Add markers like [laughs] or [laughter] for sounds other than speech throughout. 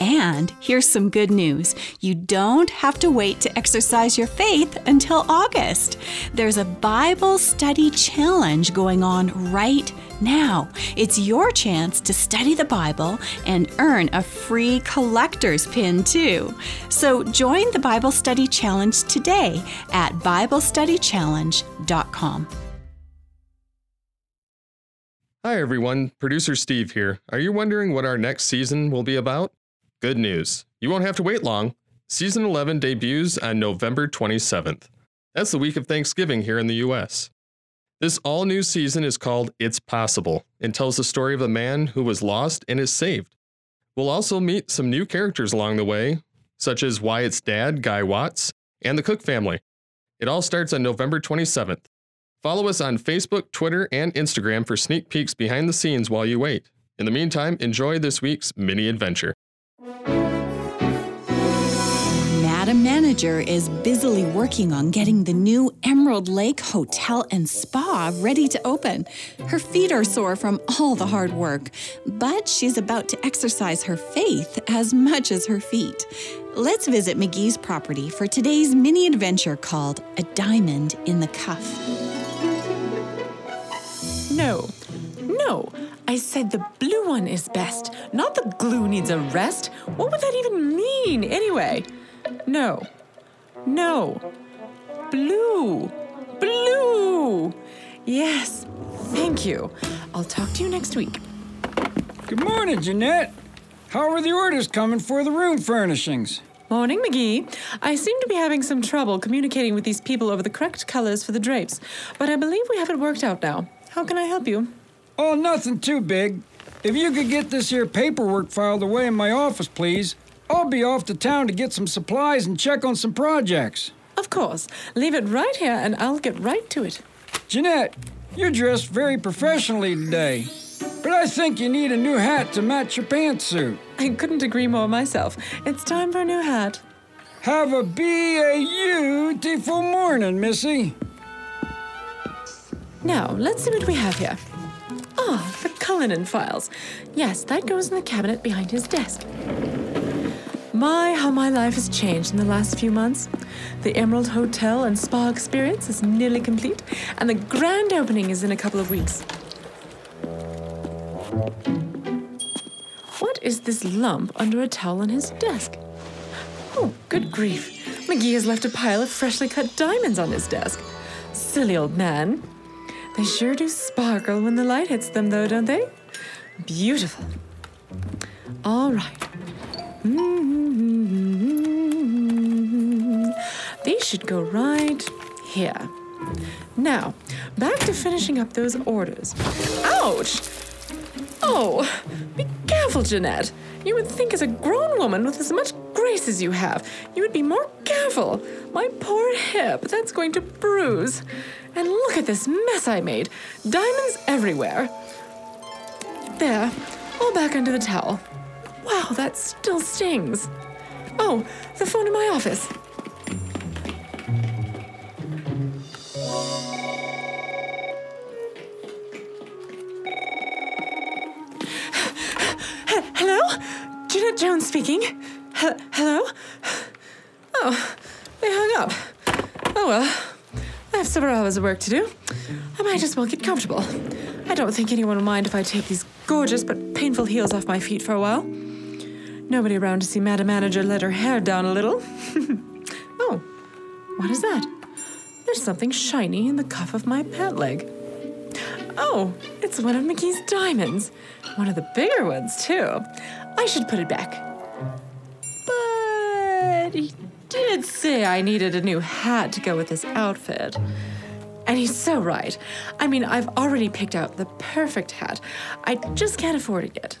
And here's some good news you don't have to wait to exercise your faith until August. There's a Bible study challenge going on right now. It's your chance to study the Bible and earn a free collector's pin, too. So join the Bible Study Challenge today at BibleStudyChallenge.com. Hi, everyone. Producer Steve here. Are you wondering what our next season will be about? Good news. You won't have to wait long. Season 11 debuts on November 27th. That's the week of Thanksgiving here in the US. This all new season is called It's Possible and tells the story of a man who was lost and is saved. We'll also meet some new characters along the way, such as Wyatt's dad, Guy Watts, and the Cook family. It all starts on November 27th. Follow us on Facebook, Twitter, and Instagram for sneak peeks behind the scenes while you wait. In the meantime, enjoy this week's mini adventure. Manager is busily working on getting the new Emerald Lake Hotel and Spa ready to open. Her feet are sore from all the hard work, but she's about to exercise her faith as much as her feet. Let's visit McGee's property for today's mini adventure called A Diamond in the Cuff. No, no. I said the blue one is best, not the glue needs a rest. What would that even mean, anyway? No. No. Blue. Blue. Yes. Thank you. I'll talk to you next week. Good morning, Jeanette. How are the orders coming for the room furnishings? Morning, McGee. I seem to be having some trouble communicating with these people over the correct colors for the drapes, but I believe we have it worked out now. How can I help you? Oh, nothing too big. If you could get this here paperwork filed away in my office, please. I'll be off to town to get some supplies and check on some projects. Of course. Leave it right here and I'll get right to it. Jeanette, you're dressed very professionally today. But I think you need a new hat to match your pantsuit. I couldn't agree more myself. It's time for a new hat. Have a beautiful morning, Missy. Now, let's see what we have here. Ah, the Cullinan files. Yes, that goes in the cabinet behind his desk. My, how my life has changed in the last few months. The Emerald Hotel and Spa experience is nearly complete, and the grand opening is in a couple of weeks. What is this lump under a towel on his desk? Oh, good grief. McGee has left a pile of freshly cut diamonds on his desk. Silly old man. They sure do sparkle when the light hits them, though, don't they? Beautiful. All right. Mm-hmm. These should go right here. Now, back to finishing up those orders. Ouch! Oh, be careful, Jeanette. You would think, as a grown woman with as much grace as you have, you would be more careful. My poor hip, that's going to bruise. And look at this mess I made diamonds everywhere. There, all back under the towel. Wow, that still stings. Oh, the phone in my office. Hello? Jeanette Jones speaking. He- hello? Oh, they hung up. Oh well. I have several hours of work to do. I might as well get comfortable. I don't think anyone will mind if I take these gorgeous but painful heels off my feet for a while. Nobody around to see Madam Manager let her hair down a little. [laughs] oh, what is that? There's something shiny in the cuff of my pant leg. Oh, it's one of McGee's diamonds. One of the bigger ones, too. I should put it back. But he did say I needed a new hat to go with this outfit. And he's so right. I mean, I've already picked out the perfect hat. I just can't afford it yet.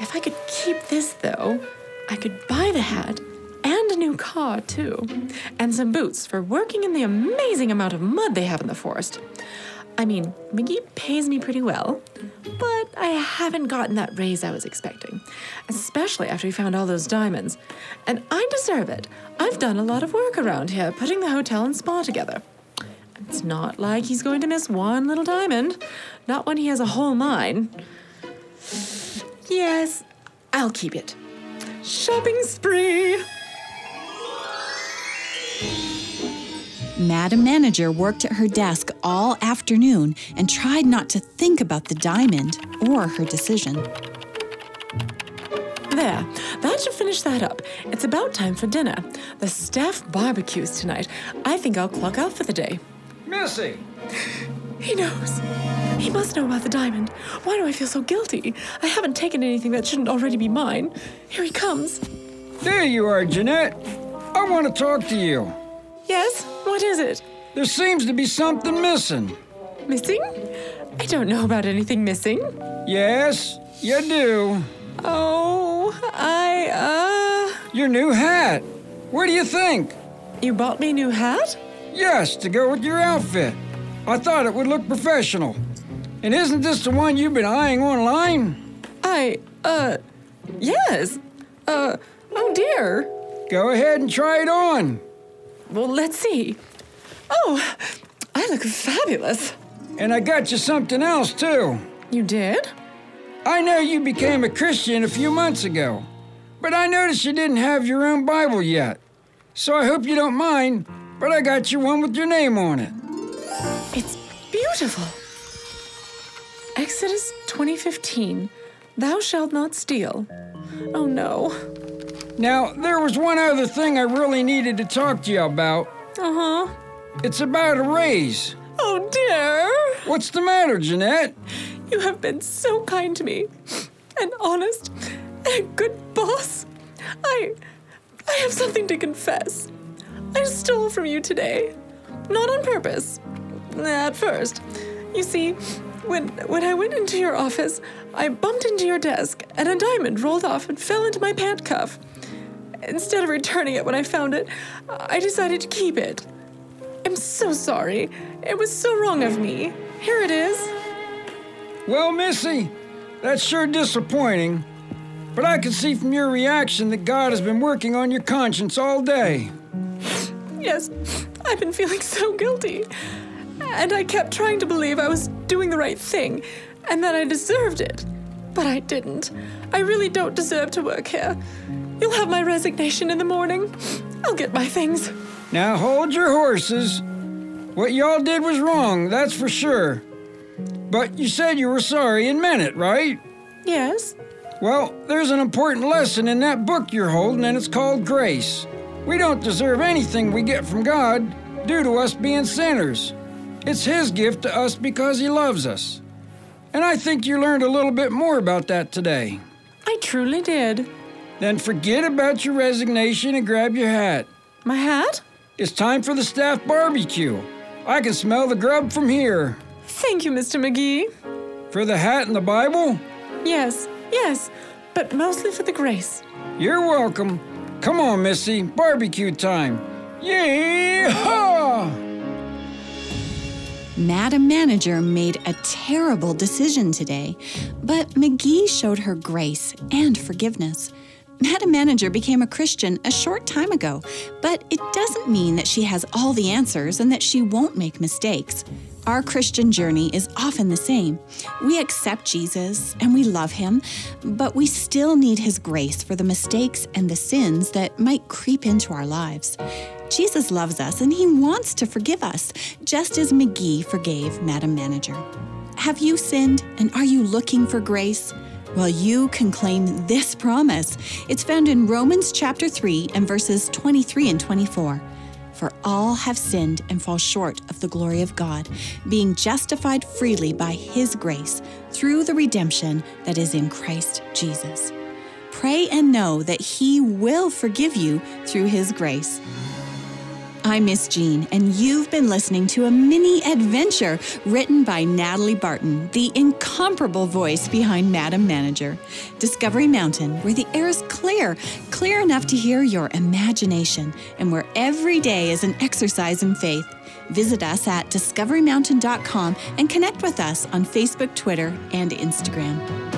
If I could keep this, though, I could buy the hat and a new car, too. And some boots for working in the amazing amount of mud they have in the forest. I mean, McGee pays me pretty well, but I haven't gotten that raise I was expecting, especially after he found all those diamonds. And I deserve it. I've done a lot of work around here putting the hotel and spa together. It's not like he's going to miss one little diamond, not when he has a whole mine. Yes, I'll keep it. Shopping spree! Madam Manager worked at her desk all afternoon and tried not to think about the diamond or her decision. There, that should finish that up. It's about time for dinner. The staff barbecues tonight. I think I'll clock out for the day. Missy! He knows. He must know about the diamond. Why do I feel so guilty? I haven't taken anything that shouldn't already be mine. Here he comes. There you are, Jeanette. I want to talk to you. Yes? What is it? There seems to be something missing. Missing? I don't know about anything missing. Yes, you do. Oh, I, uh. Your new hat. What do you think? You bought me a new hat? Yes, to go with your outfit. I thought it would look professional. And isn't this the one you've been eyeing online? I, uh. Yes. Uh, oh dear. Go ahead and try it on. Well, let's see. Oh, I look fabulous. And I got you something else, too. You did? I know you became a Christian a few months ago, but I noticed you didn't have your own Bible yet. So I hope you don't mind, but I got you one with your name on it. It's beautiful. Exodus 2015. Thou shalt not steal. Oh no. Now, there was one other thing I really needed to talk to you about. Uh huh. It's about a raise. Oh dear. What's the matter, Jeanette? You have been so kind to me, and honest, and good boss. I. I have something to confess. I stole from you today. Not on purpose. At first. You see, when when I went into your office, I bumped into your desk and a diamond rolled off and fell into my pant cuff. Instead of returning it when I found it, I decided to keep it. I'm so sorry. It was so wrong of me. Here it is. Well, Missy, that's sure disappointing. But I can see from your reaction that God has been working on your conscience all day. Yes, I've been feeling so guilty. And I kept trying to believe I was doing the right thing and that I deserved it. But I didn't. I really don't deserve to work here. You'll have my resignation in the morning. I'll get my things. Now hold your horses. What y'all did was wrong, that's for sure. But you said you were sorry and meant it, right? Yes? Well, there's an important lesson in that book you're holding, and it's called grace. We don't deserve anything we get from God due to us being sinners. It's His gift to us because He loves us. And I think you learned a little bit more about that today. I truly did. Then forget about your resignation and grab your hat. My hat? It's time for the staff barbecue. I can smell the grub from here. Thank you, Mr. McGee. For the hat and the Bible? Yes, yes, but mostly for the grace. You're welcome. Come on, Missy, barbecue time. Yee-haw! Madam Manager made a terrible decision today, but McGee showed her grace and forgiveness. Madam Manager became a Christian a short time ago, but it doesn't mean that she has all the answers and that she won't make mistakes. Our Christian journey is often the same. We accept Jesus and we love him, but we still need his grace for the mistakes and the sins that might creep into our lives. Jesus loves us and he wants to forgive us, just as McGee forgave Madam Manager. Have you sinned and are you looking for grace? Well, you can claim this promise. It's found in Romans chapter 3 and verses 23 and 24. For all have sinned and fall short of the glory of God, being justified freely by His grace through the redemption that is in Christ Jesus. Pray and know that He will forgive you through His grace. I'm Miss Jean, and you've been listening to a mini adventure written by Natalie Barton, the incomparable voice behind Madam Manager. Discovery Mountain, where the air is clear, clear enough to hear your imagination, and where every day is an exercise in faith. Visit us at discoverymountain.com and connect with us on Facebook, Twitter, and Instagram.